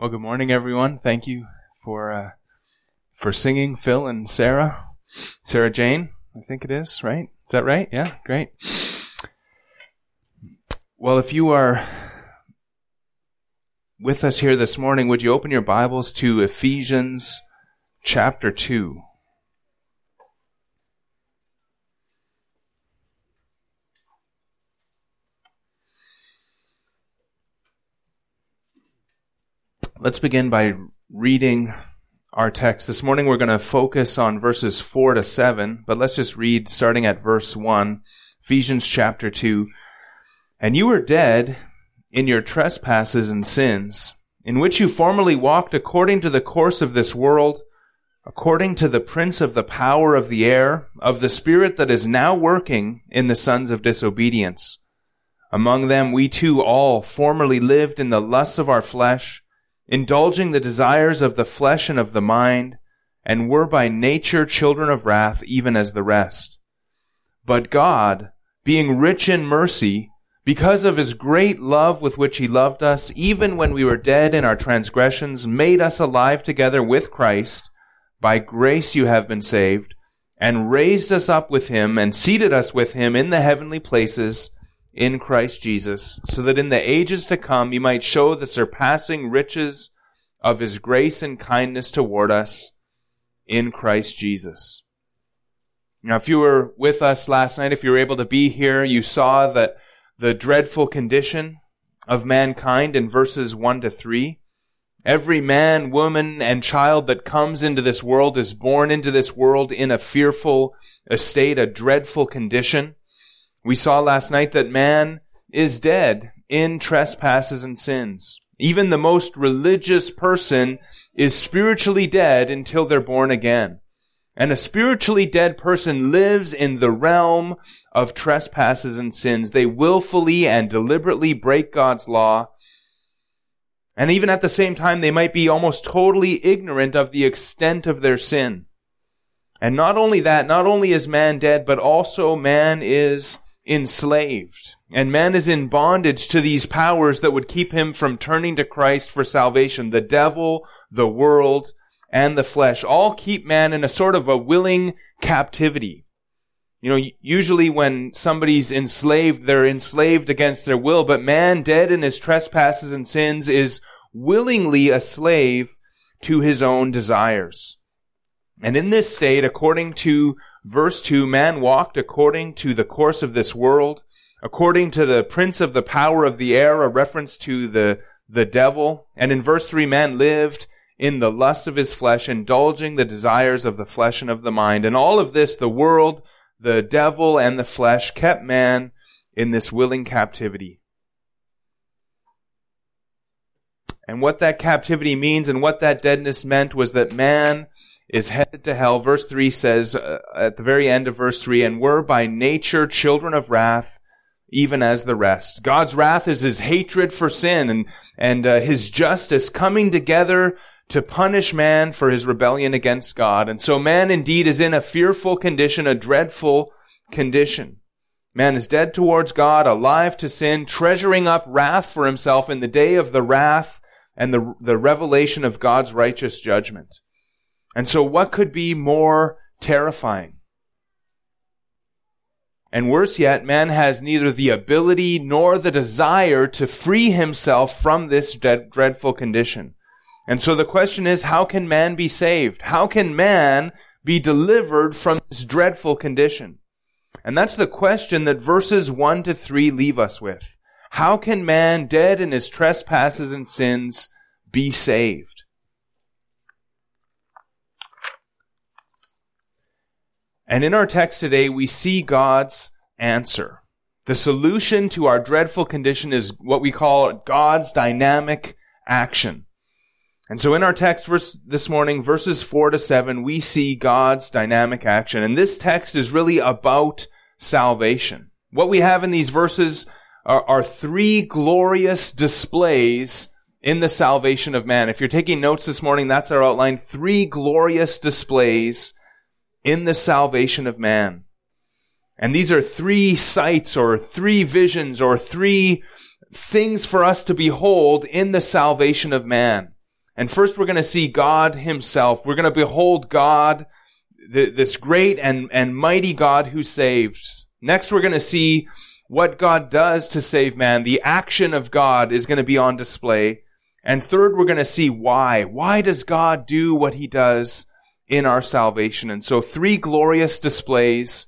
Well, good morning, everyone. Thank you for uh, for singing, Phil and Sarah, Sarah Jane. I think it is right. Is that right? Yeah, great. Well, if you are with us here this morning, would you open your Bibles to Ephesians chapter two? Let's begin by reading our text. This morning we're going to focus on verses 4 to 7, but let's just read starting at verse 1, Ephesians chapter 2. And you were dead in your trespasses and sins, in which you formerly walked according to the course of this world, according to the prince of the power of the air, of the spirit that is now working in the sons of disobedience. Among them we too all formerly lived in the lusts of our flesh, indulging the desires of the flesh and of the mind, and were by nature children of wrath, even as the rest. But God, being rich in mercy, because of his great love with which he loved us, even when we were dead in our transgressions, made us alive together with Christ. By grace you have been saved, and raised us up with him, and seated us with him in the heavenly places, in Christ Jesus, so that in the ages to come he might show the surpassing riches of his grace and kindness toward us in Christ Jesus. Now, if you were with us last night, if you were able to be here, you saw that the dreadful condition of mankind in verses 1 to 3. Every man, woman, and child that comes into this world is born into this world in a fearful estate, a dreadful condition. We saw last night that man is dead in trespasses and sins. Even the most religious person is spiritually dead until they're born again. And a spiritually dead person lives in the realm of trespasses and sins. They willfully and deliberately break God's law. And even at the same time, they might be almost totally ignorant of the extent of their sin. And not only that, not only is man dead, but also man is enslaved. And man is in bondage to these powers that would keep him from turning to Christ for salvation. The devil, the world, and the flesh all keep man in a sort of a willing captivity. You know, usually when somebody's enslaved, they're enslaved against their will, but man dead in his trespasses and sins is willingly a slave to his own desires. And in this state, according to verse 2, man walked according to the course of this world, according to the prince of the power of the air, a reference to the, the devil. And in verse 3, man lived in the lust of his flesh, indulging the desires of the flesh and of the mind. And all of this, the world, the devil, and the flesh kept man in this willing captivity. And what that captivity means and what that deadness meant was that man is headed to hell. Verse 3 says, uh, at the very end of verse 3, and were by nature children of wrath, even as the rest. God's wrath is his hatred for sin and, and uh, his justice coming together to punish man for his rebellion against God. And so man indeed is in a fearful condition, a dreadful condition. Man is dead towards God, alive to sin, treasuring up wrath for himself in the day of the wrath and the, the revelation of God's righteous judgment. And so what could be more terrifying? And worse yet, man has neither the ability nor the desire to free himself from this dreadful condition. And so the question is, how can man be saved? How can man be delivered from this dreadful condition? And that's the question that verses 1 to 3 leave us with. How can man, dead in his trespasses and sins, be saved? And in our text today, we see God's answer. The solution to our dreadful condition is what we call God's dynamic action. And so in our text verse this morning, verses 4 to 7, we see God's dynamic action. And this text is really about salvation. What we have in these verses are, are three glorious displays in the salvation of man. If you're taking notes this morning, that's our outline. Three glorious displays in the salvation of man. And these are three sights or three visions or three things for us to behold in the salvation of man. And first we're going to see God himself. We're going to behold God, this great and, and mighty God who saves. Next we're going to see what God does to save man. The action of God is going to be on display. And third, we're going to see why. Why does God do what he does in our salvation? And so three glorious displays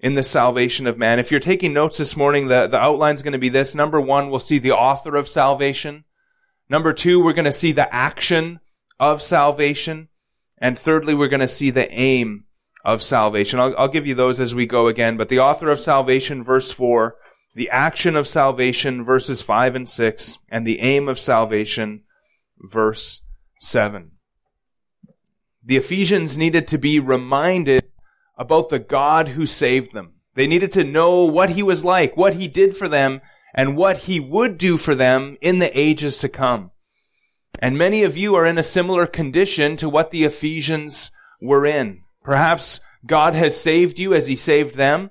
in the salvation of man. If you're taking notes this morning, the, the outline is going to be this. Number one, we'll see the author of salvation. Number two, we're going to see the action of salvation. And thirdly, we're going to see the aim of salvation. I'll, I'll give you those as we go again, but the author of salvation, verse four, the action of salvation, verses five and six, and the aim of salvation, verse seven. The Ephesians needed to be reminded about the God who saved them. They needed to know what he was like, what he did for them, and what he would do for them in the ages to come. And many of you are in a similar condition to what the Ephesians were in. Perhaps God has saved you as he saved them.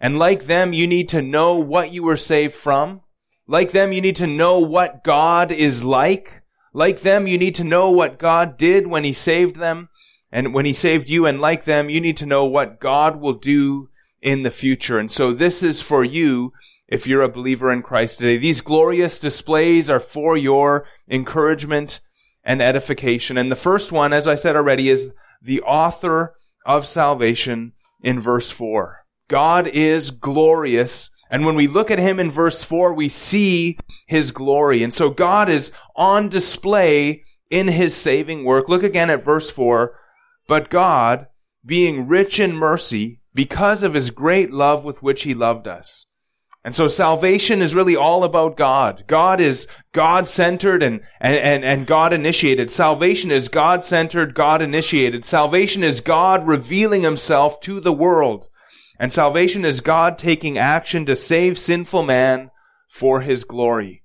And like them, you need to know what you were saved from. Like them, you need to know what God is like. Like them, you need to know what God did when he saved them. And when he saved you and like them, you need to know what God will do in the future. And so this is for you if you're a believer in Christ today. These glorious displays are for your encouragement and edification. And the first one, as I said already, is the author of salvation in verse 4. God is glorious. And when we look at him in verse 4, we see his glory. And so God is on display in his saving work. Look again at verse 4. But God, being rich in mercy, because of his great love with which he loved us. And so salvation is really all about God. God is God-centered and, and, and, God initiated. Salvation is God-centered, God initiated. Salvation is God revealing himself to the world. And salvation is God taking action to save sinful man for his glory.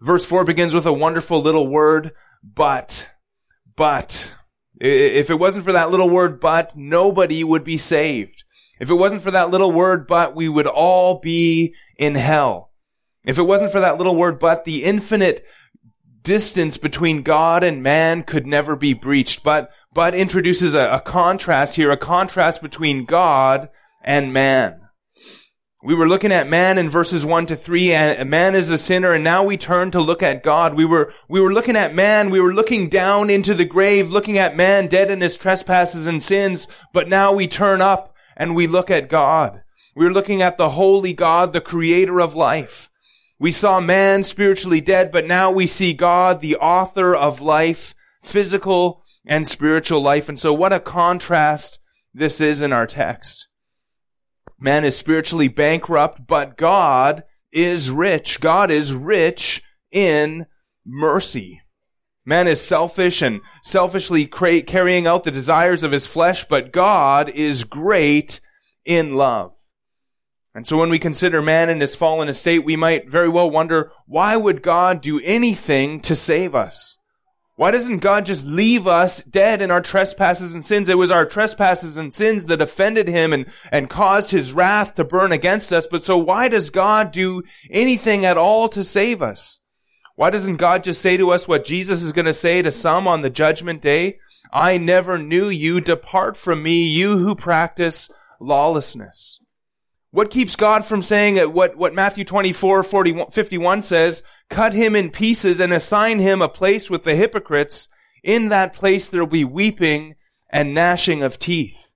Verse 4 begins with a wonderful little word, but, but. If it wasn't for that little word but, nobody would be saved. If it wasn't for that little word but, we would all be in hell. If it wasn't for that little word but, the infinite distance between God and man could never be breached. But, but introduces a, a contrast here, a contrast between God and man. We were looking at man in verses 1 to 3 and man is a sinner and now we turn to look at God. We were, we were looking at man, we were looking down into the grave, looking at man dead in his trespasses and sins, but now we turn up and we look at God. We're looking at the holy God, the creator of life. We saw man spiritually dead, but now we see God, the author of life, physical and spiritual life. And so what a contrast this is in our text. Man is spiritually bankrupt, but God is rich. God is rich in mercy. Man is selfish and selfishly cra- carrying out the desires of his flesh, but God is great in love. And so when we consider man in his fallen estate, we might very well wonder, why would God do anything to save us? Why doesn't God just leave us dead in our trespasses and sins? It was our trespasses and sins that offended him and, and caused his wrath to burn against us. But so why does God do anything at all to save us? Why doesn't God just say to us what Jesus is going to say to some on the judgment day? I never knew you. Depart from me, you who practice lawlessness. What keeps God from saying what, what Matthew 24, 41, 51 says, cut him in pieces and assign him a place with the hypocrites. In that place there will be weeping and gnashing of teeth.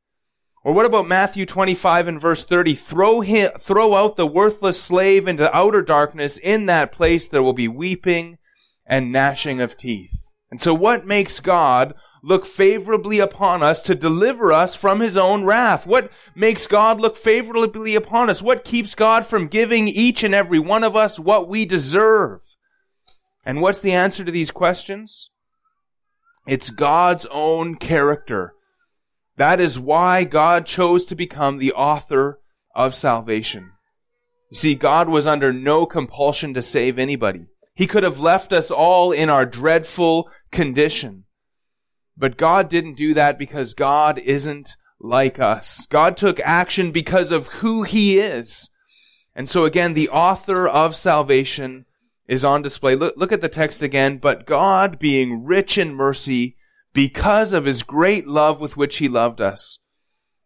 Or what about Matthew 25 and verse 30? Throw him, throw out the worthless slave into outer darkness. In that place there will be weeping and gnashing of teeth. And so what makes God look favorably upon us to deliver us from his own wrath? What makes God look favorably upon us? What keeps God from giving each and every one of us what we deserve? And what's the answer to these questions? It's God's own character. That is why God chose to become the author of salvation. You see, God was under no compulsion to save anybody. He could have left us all in our dreadful condition. But God didn't do that because God isn't like us. God took action because of who He is. And so again, the author of salvation is on display. Look, look at the text again. But God, being rich in mercy, because of his great love with which he loved us.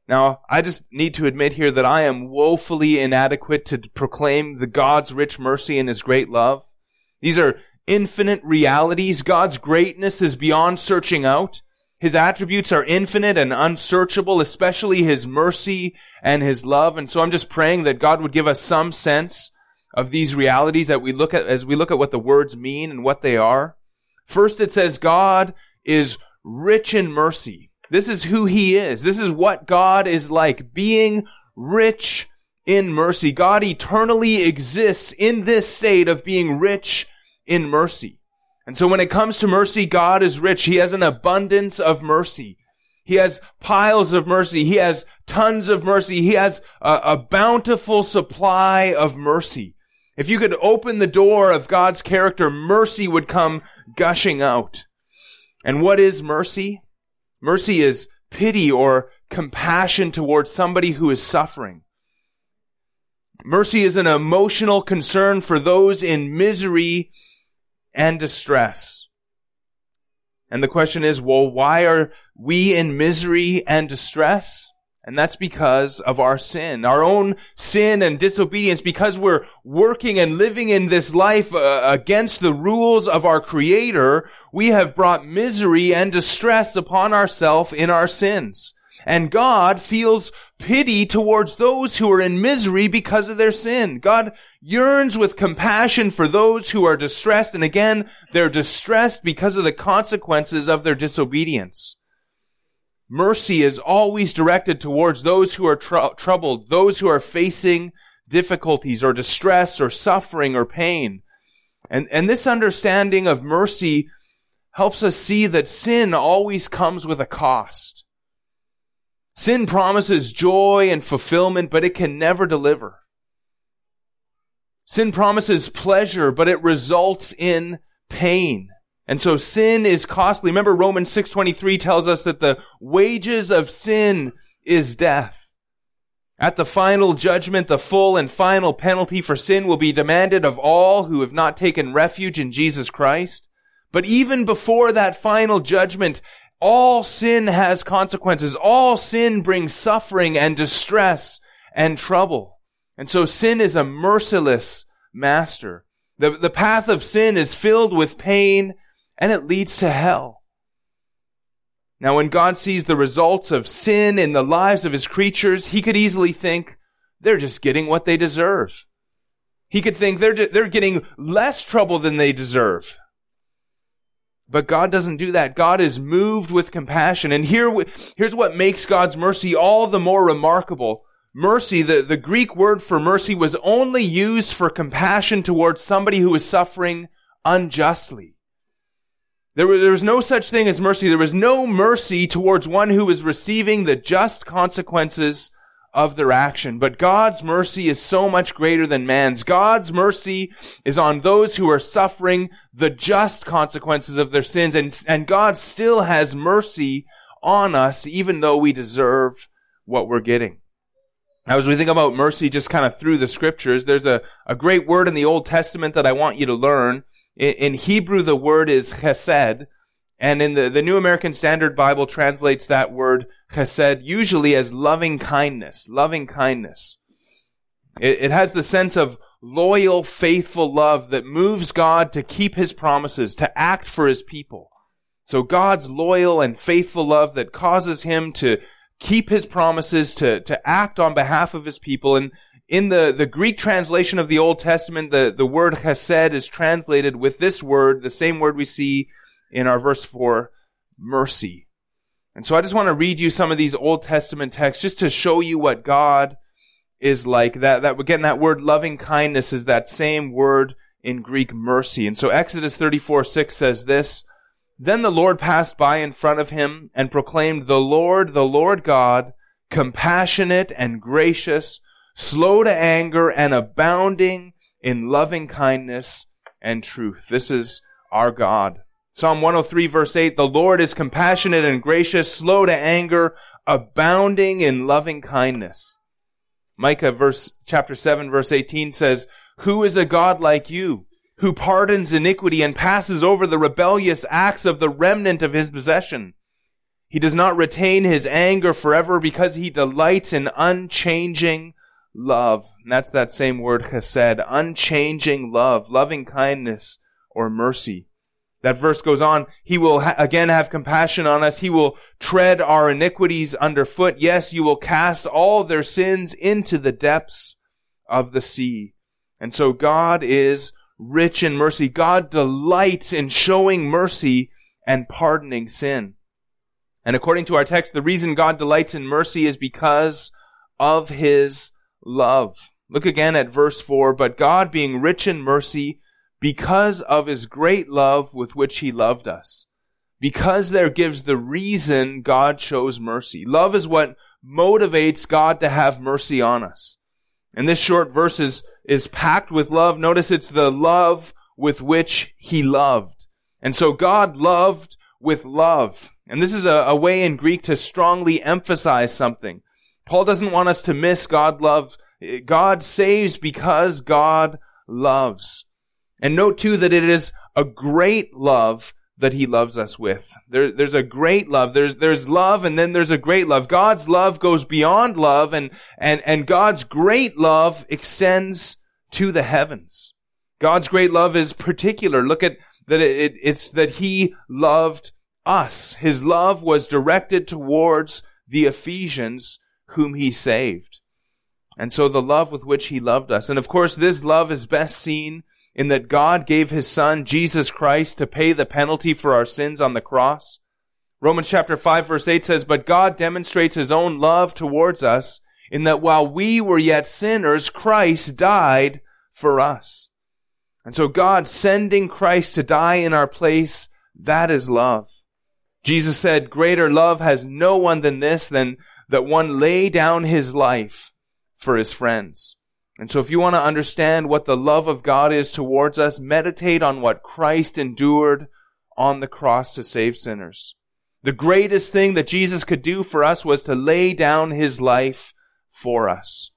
Now, I just need to admit here that I am woefully inadequate to proclaim the God's rich mercy and his great love. These are infinite realities. God's greatness is beyond searching out. His attributes are infinite and unsearchable, especially his mercy and his love. And so I'm just praying that God would give us some sense of these realities that we look at as we look at what the words mean and what they are. First, it says God is rich in mercy. This is who he is. This is what God is like, being rich in mercy. God eternally exists in this state of being rich in mercy. And so when it comes to mercy, God is rich. He has an abundance of mercy. He has piles of mercy. He has tons of mercy. He has a, a, bountiful supply of mercy. If you could open the door of God's character, mercy would come gushing out. And what is mercy? Mercy is pity or compassion towards somebody who is suffering. Mercy is an emotional concern for those in misery and distress. And the question is, well, why are we in misery and distress? And that's because of our sin, our own sin and disobedience, because we're working and living in this life uh, against the rules of our Creator, we have brought misery and distress upon ourselves in our sins. And God feels pity towards those who are in misery because of their sin. God yearns with compassion for those who are distressed, and again, they're distressed because of the consequences of their disobedience. Mercy is always directed towards those who are tr- troubled, those who are facing difficulties or distress or suffering or pain. And, and this understanding of mercy helps us see that sin always comes with a cost. Sin promises joy and fulfillment, but it can never deliver. Sin promises pleasure, but it results in pain. And so sin is costly. Remember Romans 6:23 tells us that the wages of sin is death. At the final judgment, the full and final penalty for sin will be demanded of all who have not taken refuge in Jesus Christ. But even before that final judgment, all sin has consequences. All sin brings suffering and distress and trouble. And so sin is a merciless master. The, the path of sin is filled with pain and it leads to hell. Now, when God sees the results of sin in the lives of his creatures, he could easily think, they're just getting what they deserve. He could think they're, they're getting less trouble than they deserve. But God doesn't do that. God is moved with compassion. And here, here's what makes God's mercy all the more remarkable. Mercy, the, the Greek word for mercy was only used for compassion towards somebody who was suffering unjustly. There, were, there was no such thing as mercy. There was no mercy towards one who was receiving the just consequences of their action. But God's mercy is so much greater than man's. God's mercy is on those who are suffering the just consequences of their sins. And, and God still has mercy on us, even though we deserve what we're getting. As we think about mercy just kind of through the scriptures, there's a, a great word in the Old Testament that I want you to learn. In, Hebrew, the word is chesed, and in the, the New American Standard Bible translates that word chesed usually as loving kindness, loving kindness. It, it has the sense of loyal, faithful love that moves God to keep his promises, to act for his people. So God's loyal and faithful love that causes him to keep his promises, to, to act on behalf of his people. And in the, the Greek translation of the Old Testament, the, the word chesed is translated with this word, the same word we see in our verse 4, mercy. And so I just want to read you some of these Old Testament texts just to show you what God is like. That, that again, that word loving kindness is that same word in Greek mercy. And so Exodus 34, 6 says this, Then the Lord passed by in front of him and proclaimed, The Lord, the Lord God, compassionate and gracious, slow to anger and abounding in loving kindness and truth. This is our God. Psalm 103 verse 8, the Lord is compassionate and gracious, slow to anger, abounding in loving kindness. Micah verse, chapter 7 verse 18 says, who is a God like you? Who pardons iniquity and passes over the rebellious acts of the remnant of his possession. He does not retain his anger forever because he delights in unchanging love. And that's that same word chesed, unchanging love, loving kindness or mercy. That verse goes on, he will ha- again have compassion on us. He will tread our iniquities underfoot. Yes, you will cast all their sins into the depths of the sea. And so God is rich in mercy. God delights in showing mercy and pardoning sin. And according to our text, the reason God delights in mercy is because of his love. Look again at verse 4. But God, being rich in mercy, because of his great love with which he loved us. Because there gives the reason God shows mercy. Love is what motivates God to have mercy on us. And this short verse is is packed with love. Notice it's the love with which he loved. And so God loved with love. And this is a, a, way in Greek to strongly emphasize something. Paul doesn't want us to miss God loves. God saves because God loves. And note too that it is a great love that he loves us with. There, there's a great love. There's, there's love and then there's a great love. God's love goes beyond love and, and, and God's great love extends to the heavens. God's great love is particular. Look at that it, it, it's that he loved us. His love was directed towards the Ephesians whom he saved. And so the love with which he loved us. And of course, this love is best seen in that God gave his son, Jesus Christ, to pay the penalty for our sins on the cross. Romans chapter 5 verse 8 says, But God demonstrates his own love towards us in that while we were yet sinners, Christ died for us. And so God sending Christ to die in our place, that is love. Jesus said, greater love has no one than this, than that one lay down his life for his friends. And so if you want to understand what the love of God is towards us, meditate on what Christ endured on the cross to save sinners. The greatest thing that Jesus could do for us was to lay down his life for us.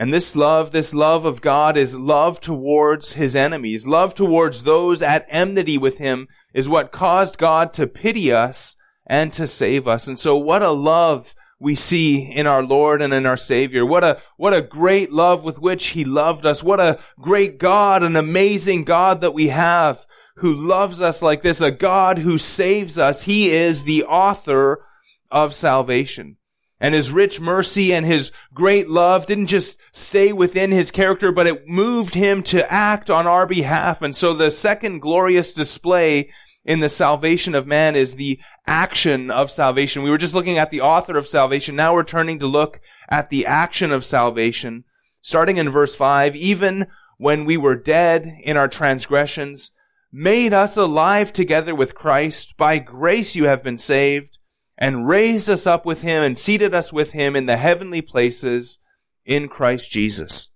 And this love, this love of God is love towards his enemies. Love towards those at enmity with him is what caused God to pity us and to save us. And so what a love we see in our Lord and in our Savior. What a, what a great love with which He loved us. What a great God, an amazing God that we have who loves us like this, a God who saves us. He is the author of salvation. And His rich mercy and His great love didn't just stay within His character, but it moved Him to act on our behalf. And so the second glorious display in the salvation of man is the action of salvation. We were just looking at the author of salvation. Now we're turning to look at the action of salvation. Starting in verse 5, even when we were dead in our transgressions, made us alive together with Christ. By grace you have been saved, and raised us up with him, and seated us with him in the heavenly places in Christ Jesus.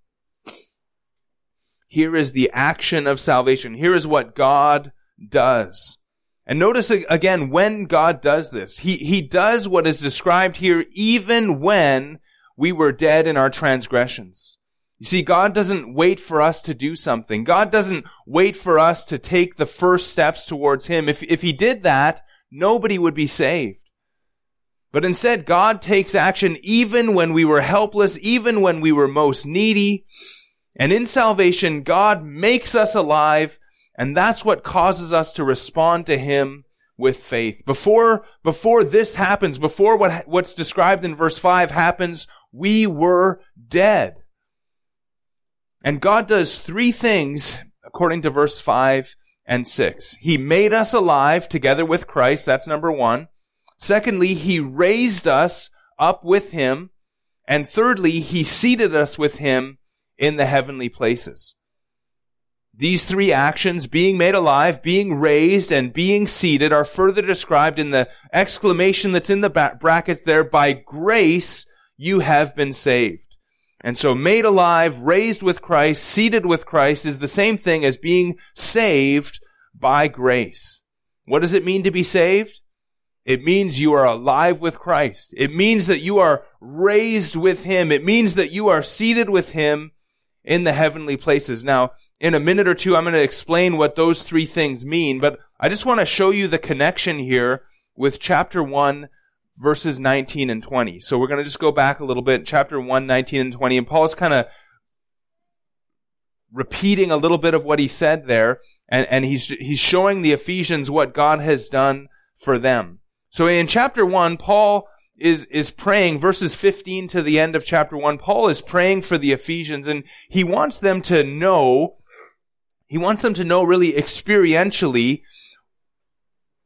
Here is the action of salvation. Here is what God does. And notice again when God does this. He, he does what is described here even when we were dead in our transgressions. You see, God doesn't wait for us to do something. God doesn't wait for us to take the first steps towards Him. If, if He did that, nobody would be saved. But instead, God takes action even when we were helpless, even when we were most needy. And in salvation, God makes us alive and that's what causes us to respond to Him with faith. Before, before this happens, before what, what's described in verse 5 happens, we were dead. And God does three things according to verse 5 and 6. He made us alive together with Christ. That's number one. Secondly, He raised us up with Him. And thirdly, He seated us with Him in the heavenly places. These three actions, being made alive, being raised, and being seated, are further described in the exclamation that's in the brackets there, by grace you have been saved. And so made alive, raised with Christ, seated with Christ is the same thing as being saved by grace. What does it mean to be saved? It means you are alive with Christ. It means that you are raised with Him. It means that you are seated with Him in the heavenly places. Now, in a minute or two, I'm going to explain what those three things mean, but I just want to show you the connection here with chapter 1, verses 19 and 20. So we're going to just go back a little bit, chapter 1, 19 and 20, and Paul's kind of repeating a little bit of what he said there, and, and he's, he's showing the Ephesians what God has done for them. So in chapter 1, Paul is, is praying, verses 15 to the end of chapter 1, Paul is praying for the Ephesians, and he wants them to know, he wants them to know really experientially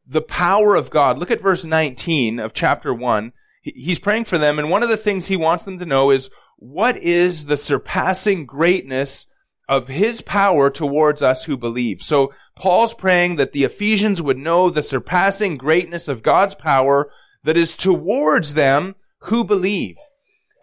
the power of God. Look at verse 19 of chapter 1. He's praying for them, and one of the things he wants them to know is what is the surpassing greatness of his power towards us who believe. So Paul's praying that the Ephesians would know the surpassing greatness of God's power that is towards them who believe.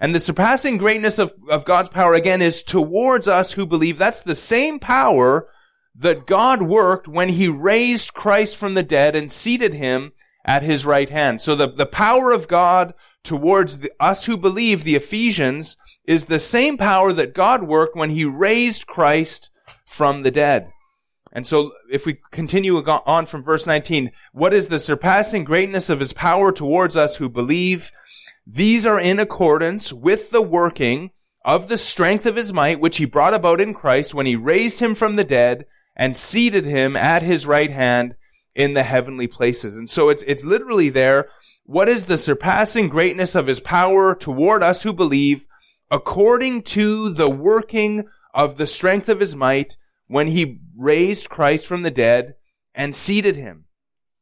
And the surpassing greatness of, of God's power again is towards us who believe. That's the same power that God worked when he raised Christ from the dead and seated him at his right hand. So the, the power of God towards the, us who believe, the Ephesians, is the same power that God worked when he raised Christ from the dead. And so if we continue on from verse 19, what is the surpassing greatness of his power towards us who believe? These are in accordance with the working of the strength of his might, which he brought about in Christ when he raised him from the dead and seated him at his right hand in the heavenly places. And so it's, it's literally there. What is the surpassing greatness of his power toward us who believe according to the working of the strength of his might when he raised Christ from the dead and seated him.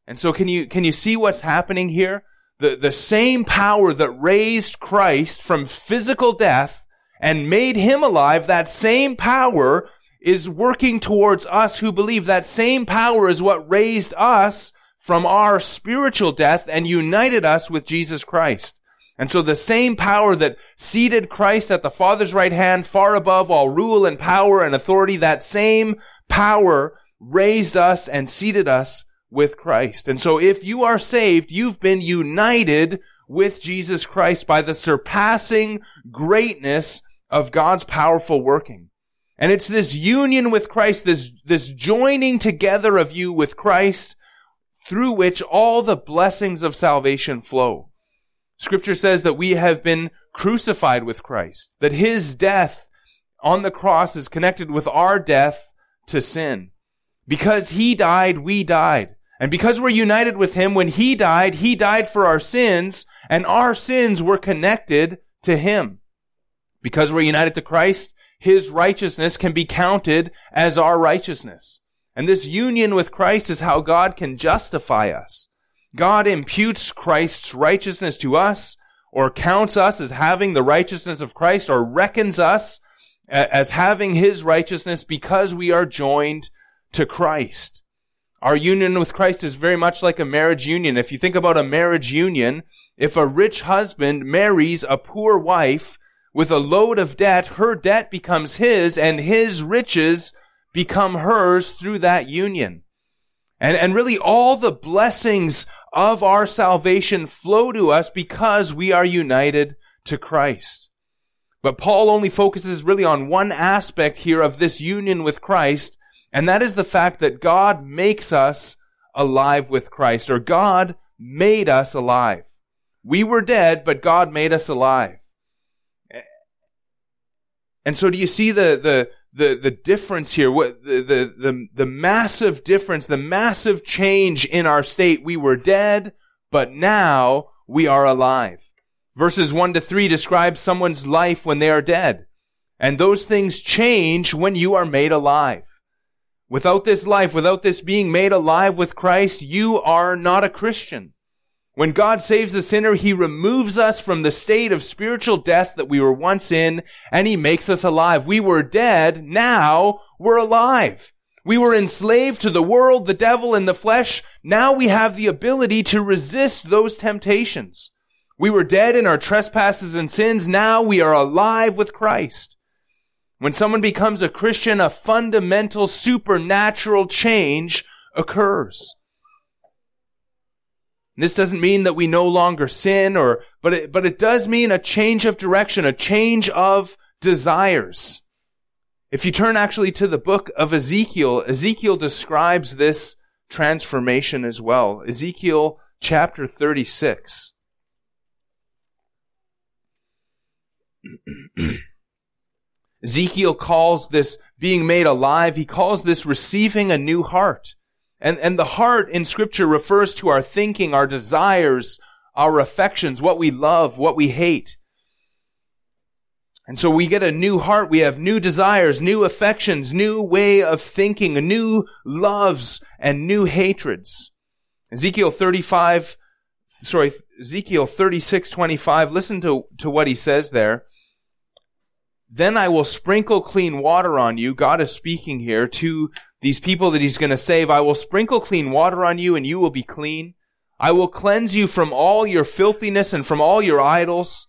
And so can you, can you see what's happening here? The, the same power that raised Christ from physical death and made him alive, that same power is working towards us who believe. That same power is what raised us from our spiritual death and united us with Jesus Christ. And so the same power that seated Christ at the Father's right hand far above all rule and power and authority, that same power raised us and seated us with Christ. And so if you are saved, you've been united with Jesus Christ by the surpassing greatness of God's powerful working. And it's this union with Christ, this, this joining together of you with Christ through which all the blessings of salvation flow. Scripture says that we have been crucified with Christ, that his death on the cross is connected with our death to sin. Because he died, we died. And because we're united with him, when he died, he died for our sins, and our sins were connected to him. Because we're united to Christ, his righteousness can be counted as our righteousness. And this union with Christ is how God can justify us. God imputes Christ's righteousness to us, or counts us as having the righteousness of Christ, or reckons us as having his righteousness because we are joined to Christ. Our union with Christ is very much like a marriage union. If you think about a marriage union, if a rich husband marries a poor wife with a load of debt, her debt becomes his and his riches become hers through that union. And, and really all the blessings of our salvation flow to us because we are united to Christ. But Paul only focuses really on one aspect here of this union with Christ, and that is the fact that God makes us alive with Christ, or God made us alive. We were dead, but God made us alive. And so do you see the, the, the, the difference here, what, the, the, the, the massive difference, the massive change in our state. We were dead, but now we are alive. Verses 1 to 3 describe someone's life when they are dead. And those things change when you are made alive. Without this life, without this being made alive with Christ, you are not a Christian. When God saves the sinner, He removes us from the state of spiritual death that we were once in, and He makes us alive. We were dead, now we're alive. We were enslaved to the world, the devil, and the flesh. Now we have the ability to resist those temptations. We were dead in our trespasses and sins. Now we are alive with Christ. When someone becomes a Christian, a fundamental supernatural change occurs. This doesn't mean that we no longer sin or, but it, but it does mean a change of direction, a change of desires. If you turn actually to the book of Ezekiel, Ezekiel describes this transformation as well. Ezekiel chapter 36. Ezekiel calls this being made alive, he calls this receiving a new heart. And, and the heart in scripture refers to our thinking, our desires, our affections, what we love, what we hate. And so we get a new heart, we have new desires, new affections, new way of thinking, new loves, and new hatreds. Ezekiel 35, sorry, Ezekiel 36, 25, listen to, to what he says there. Then I will sprinkle clean water on you. God is speaking here to these people that he's going to save. I will sprinkle clean water on you and you will be clean. I will cleanse you from all your filthiness and from all your idols.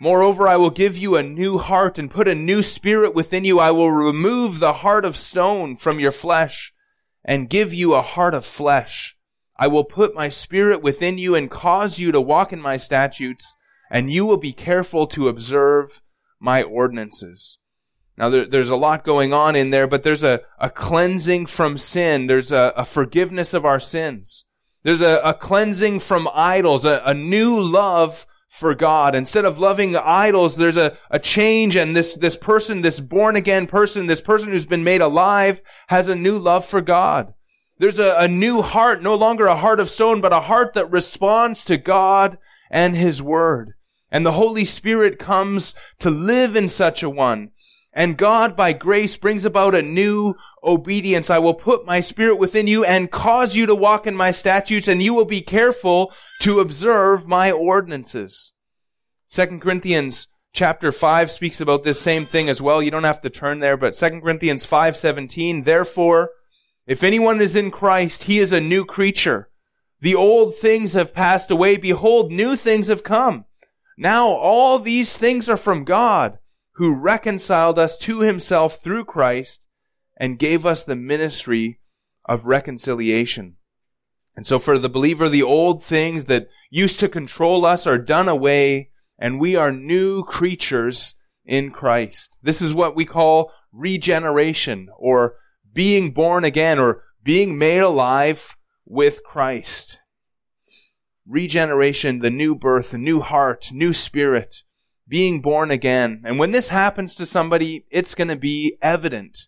Moreover, I will give you a new heart and put a new spirit within you. I will remove the heart of stone from your flesh and give you a heart of flesh. I will put my spirit within you and cause you to walk in my statutes and you will be careful to observe my ordinances. Now there, there's a lot going on in there, but there's a, a cleansing from sin. There's a, a forgiveness of our sins. There's a, a cleansing from idols, a, a new love for God. Instead of loving idols, there's a, a change and this, this person, this born again person, this person who's been made alive has a new love for God. There's a, a new heart, no longer a heart of stone, but a heart that responds to God and His Word. And the Holy Spirit comes to live in such a one. And God, by grace, brings about a new obedience. I will put my spirit within you and cause you to walk in my statutes, and you will be careful to observe my ordinances. Second Corinthians chapter 5 speaks about this same thing as well. You don't have to turn there, but Second Corinthians 5:17, therefore, if anyone is in Christ, he is a new creature. The old things have passed away. Behold, new things have come. Now all these things are from God, who reconciled us to himself through Christ and gave us the ministry of reconciliation. And so for the believer, the old things that used to control us are done away and we are new creatures in Christ. This is what we call regeneration or being born again or being made alive with Christ regeneration, the new birth, new heart, new spirit, being born again. And when this happens to somebody, it's going to be evident.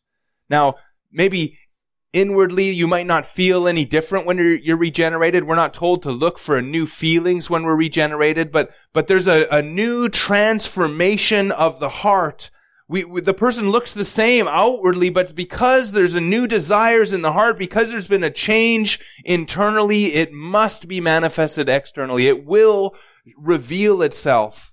Now, maybe inwardly you might not feel any different when you're, you're, regenerated. We're not told to look for new feelings when we're regenerated, but, but there's a, a new transformation of the heart we, we, the person looks the same outwardly, but because there's a new desires in the heart, because there's been a change internally, it must be manifested externally. It will reveal itself.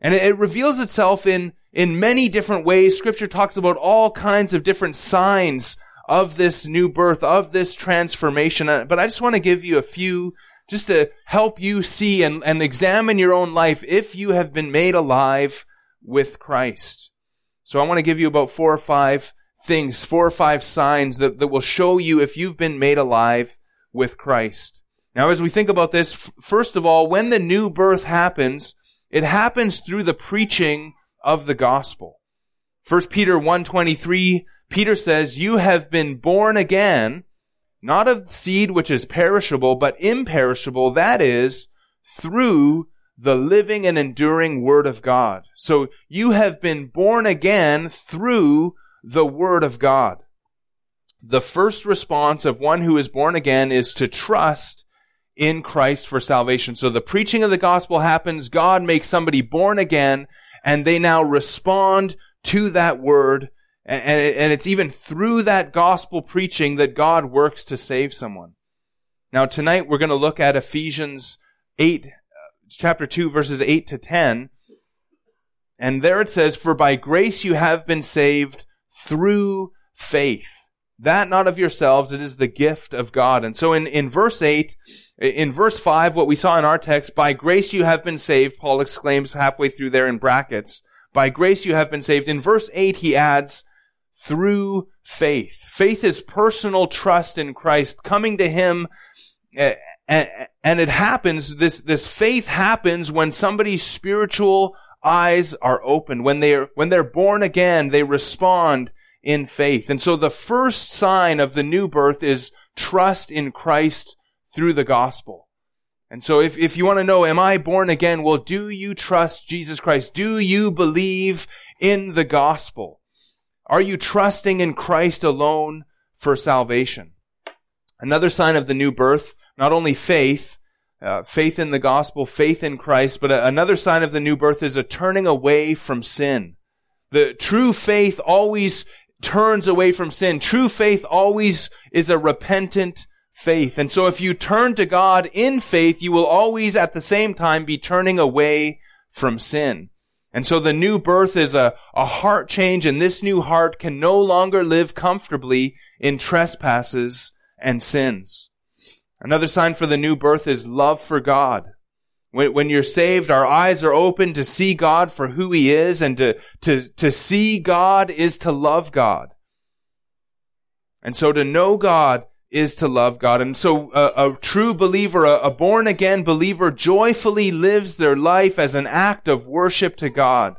And it, it reveals itself in, in many different ways. Scripture talks about all kinds of different signs of this new birth, of this transformation. Uh, but I just want to give you a few just to help you see and, and examine your own life if you have been made alive with Christ. So I want to give you about four or five things, four or five signs that, that will show you if you've been made alive with Christ. Now, as we think about this, first of all, when the new birth happens, it happens through the preaching of the gospel. 1 Peter 1.23, Peter says, You have been born again, not of seed which is perishable, but imperishable, that is, through the living and enduring Word of God. So you have been born again through the Word of God. The first response of one who is born again is to trust in Christ for salvation. So the preaching of the gospel happens, God makes somebody born again, and they now respond to that word, and, it's even through that gospel preaching that God works to save someone. Now tonight we're going to look at Ephesians 8 chapter 2 verses 8 to 10. And there it says, For by grace you have been saved through faith. That not of yourselves, it is the gift of God. And so in, in verse 8, in verse 5, what we saw in our text, by grace you have been saved, Paul exclaims halfway through there in brackets. By grace you have been saved. In verse 8, he adds, through faith. Faith is personal trust in Christ, coming to Him eh, and, and it happens, this, this faith happens when somebody's spiritual eyes are open. When they're, when they're born again, they respond in faith. And so the first sign of the new birth is trust in Christ through the gospel. And so if, if you want to know, am I born again? Well, do you trust Jesus Christ? Do you believe in the gospel? Are you trusting in Christ alone for salvation? Another sign of the new birth, not only faith, uh, faith in the gospel, faith in Christ, but another sign of the new birth is a turning away from sin. The true faith always turns away from sin. True faith always is a repentant faith. And so if you turn to God in faith, you will always at the same time be turning away from sin. And so the new birth is a, a heart change and this new heart can no longer live comfortably in trespasses and sins. Another sign for the new birth is love for God. When, when you're saved, our eyes are open to see God for who He is and to, to, to see God is to love God. And so to know God is to love God. And so a, a true believer, a, a born again believer joyfully lives their life as an act of worship to God.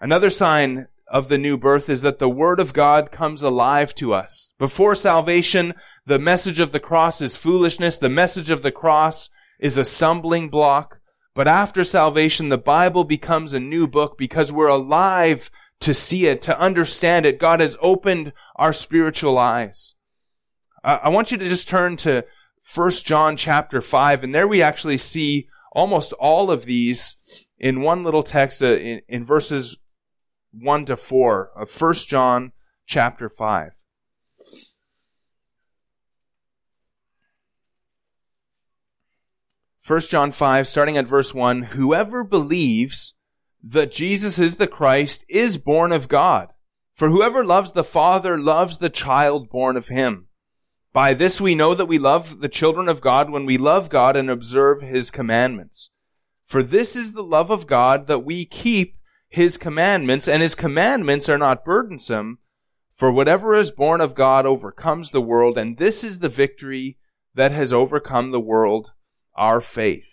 Another sign of the new birth is that the Word of God comes alive to us. Before salvation, the message of the cross is foolishness. The message of the cross is a stumbling block. But after salvation, the Bible becomes a new book because we're alive to see it, to understand it. God has opened our spiritual eyes. I want you to just turn to 1 John chapter 5, and there we actually see almost all of these in one little text uh, in, in verses 1 to 4 of 1 John chapter 5. First John 5, starting at verse 1, whoever believes that Jesus is the Christ is born of God. For whoever loves the Father loves the child born of him. By this we know that we love the children of God when we love God and observe His commandments. For this is the love of God that we keep His commandments, and His commandments are not burdensome. For whatever is born of God overcomes the world, and this is the victory that has overcome the world, our faith.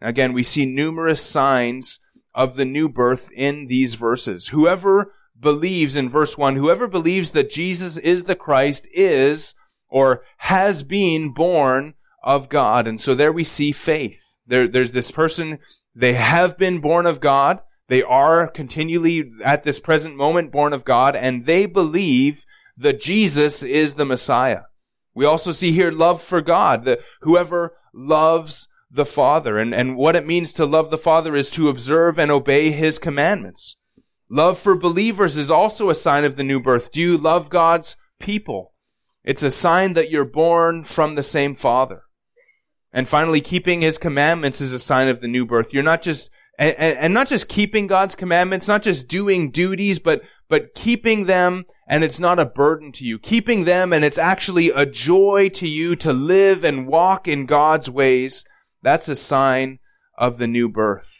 Again, we see numerous signs of the new birth in these verses. Whoever believes in verse 1, whoever believes that Jesus is the Christ is or has been born of God. And so there we see faith. There, there's this person, they have been born of God. They are continually at this present moment born of God and they believe that Jesus is the Messiah. We also see here love for God, whoever loves the Father. And, and what it means to love the Father is to observe and obey His commandments. Love for believers is also a sign of the new birth. Do you love God's people? It's a sign that you're born from the same Father. And finally, keeping His commandments is a sign of the new birth. You're not just, and, and not just keeping God's commandments, not just doing duties, but, but keeping them and it's not a burden to you. Keeping them and it's actually a joy to you to live and walk in God's ways. That's a sign of the new birth.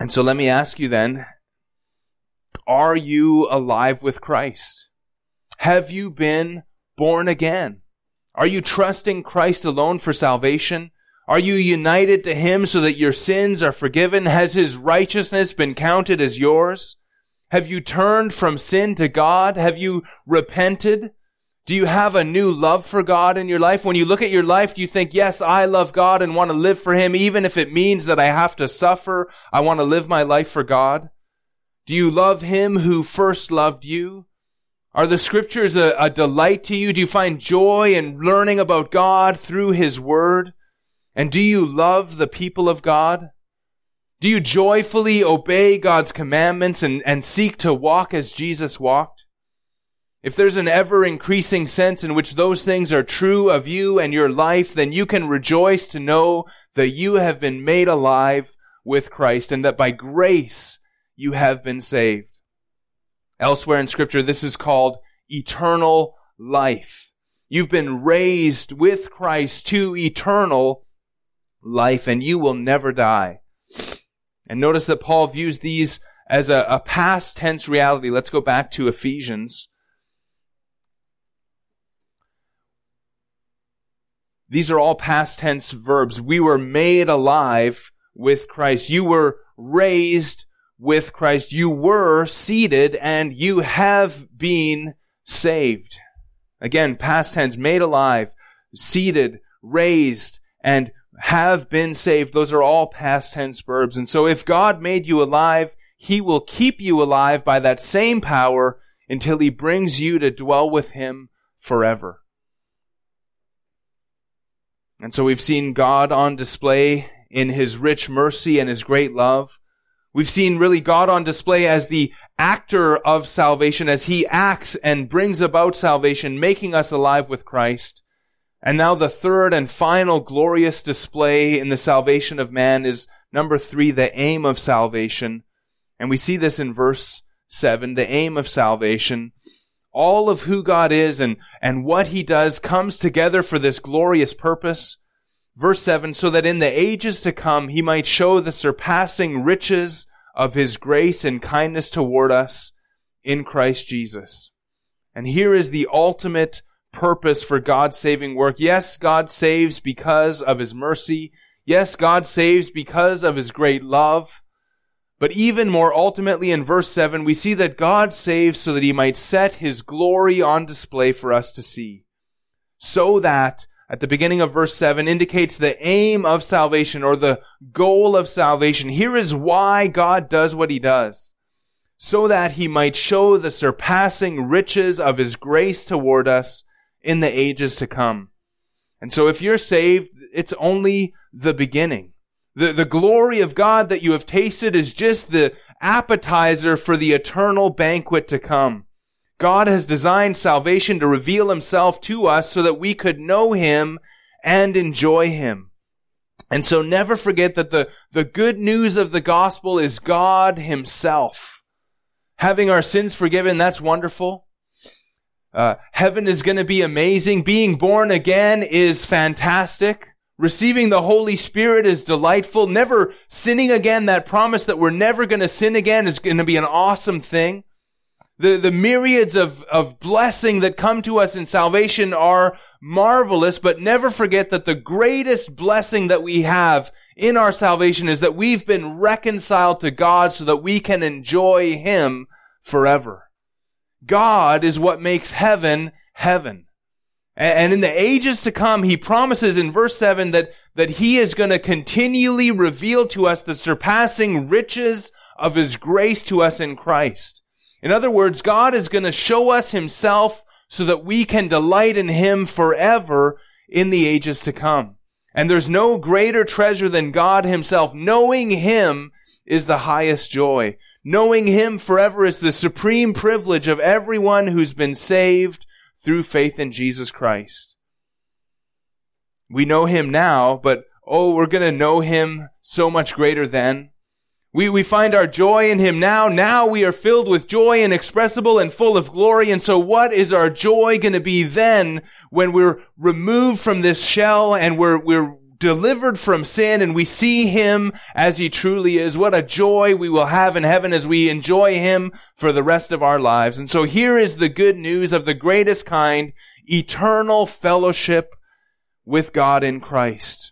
And so let me ask you then, are you alive with Christ? Have you been born again? Are you trusting Christ alone for salvation? Are you united to Him so that your sins are forgiven? Has His righteousness been counted as yours? Have you turned from sin to God? Have you repented? Do you have a new love for God in your life? When you look at your life, do you think, yes, I love God and want to live for Him, even if it means that I have to suffer? I want to live my life for God. Do you love Him who first loved you? Are the scriptures a, a, delight to you? Do you find joy in learning about God through His Word? And do you love the people of God? Do you joyfully obey God's commandments and, and seek to walk as Jesus walked? If there's an ever increasing sense in which those things are true of you and your life, then you can rejoice to know that you have been made alive with Christ and that by grace you have been saved. Elsewhere in scripture, this is called eternal life. You've been raised with Christ to eternal life and you will never die. And notice that Paul views these as a, a past tense reality. Let's go back to Ephesians. These are all past tense verbs. We were made alive with Christ. You were raised with Christ. You were seated and you have been saved. Again, past tense, made alive, seated, raised, and have been saved. Those are all past tense verbs. And so if God made you alive, He will keep you alive by that same power until He brings you to dwell with Him forever. And so we've seen God on display in His rich mercy and His great love. We've seen really God on display as the actor of salvation, as He acts and brings about salvation, making us alive with Christ. And now the third and final glorious display in the salvation of man is number three, the aim of salvation. And we see this in verse seven, the aim of salvation. All of who God is and, and what he does comes together for this glorious purpose. Verse seven, so that in the ages to come he might show the surpassing riches of his grace and kindness toward us in Christ Jesus. And here is the ultimate purpose for God's saving work. Yes, God saves because of His mercy. Yes, God saves because of His great love. But even more ultimately in verse 7, we see that God saves so that He might set His glory on display for us to see. So that, at the beginning of verse 7, indicates the aim of salvation or the goal of salvation. Here is why God does what He does. So that He might show the surpassing riches of His grace toward us in the ages to come. And so if you're saved, it's only the beginning. The, the glory of God that you have tasted is just the appetizer for the eternal banquet to come. God has designed salvation to reveal himself to us so that we could know him and enjoy him. And so never forget that the, the good news of the gospel is God himself. Having our sins forgiven, that's wonderful. Uh, heaven is going to be amazing. Being born again is fantastic. Receiving the Holy Spirit is delightful. Never sinning again, that promise that we're never going to sin again is going to be an awesome thing. The, the myriads of, of blessing that come to us in salvation are marvelous, but never forget that the greatest blessing that we have in our salvation is that we've been reconciled to God so that we can enjoy Him forever. God is what makes heaven heaven. And in the ages to come, he promises in verse 7 that, that he is going to continually reveal to us the surpassing riches of his grace to us in Christ. In other words, God is going to show us himself so that we can delight in him forever in the ages to come. And there's no greater treasure than God himself. Knowing him is the highest joy. Knowing Him forever is the supreme privilege of everyone who's been saved through faith in Jesus Christ. We know Him now, but oh, we're going to know Him so much greater then. We, we find our joy in Him now. Now we are filled with joy inexpressible and full of glory. And so what is our joy going to be then when we're removed from this shell and we're, we're delivered from sin and we see him as he truly is. What a joy we will have in heaven as we enjoy him for the rest of our lives. And so here is the good news of the greatest kind, eternal fellowship with God in Christ.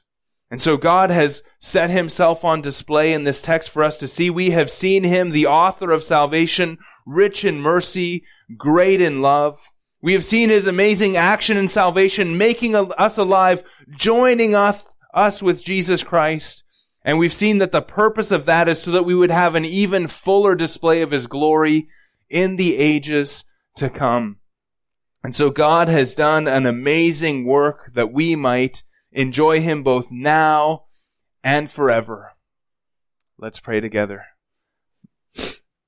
And so God has set himself on display in this text for us to see. We have seen him, the author of salvation, rich in mercy, great in love. We have seen his amazing action in salvation, making us alive, joining us us with Jesus Christ. And we've seen that the purpose of that is so that we would have an even fuller display of His glory in the ages to come. And so God has done an amazing work that we might enjoy Him both now and forever. Let's pray together.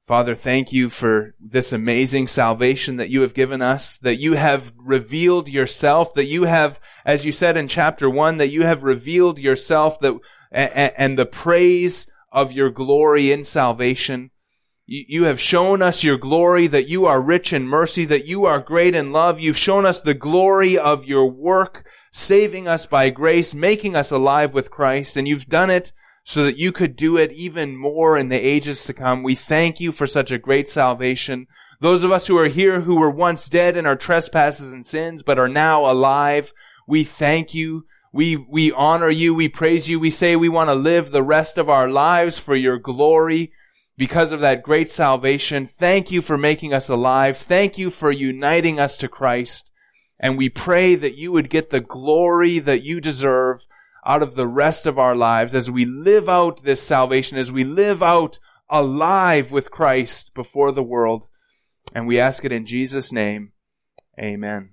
Father, thank you for this amazing salvation that you have given us, that you have revealed yourself, that you have as you said in chapter one, that you have revealed yourself that, and, and the praise of your glory in salvation. You, you have shown us your glory, that you are rich in mercy, that you are great in love. You've shown us the glory of your work, saving us by grace, making us alive with Christ, and you've done it so that you could do it even more in the ages to come. We thank you for such a great salvation. Those of us who are here who were once dead in our trespasses and sins, but are now alive we thank you. We, we honor you. We praise you. We say we want to live the rest of our lives for your glory. because of that great salvation. Thank you for making us alive. Thank you for uniting us to Christ. And we pray that you would get the glory that you deserve out of the rest of our lives as we live out this salvation, as we live out alive with Christ before the world. And we ask it in Jesus' name. Amen.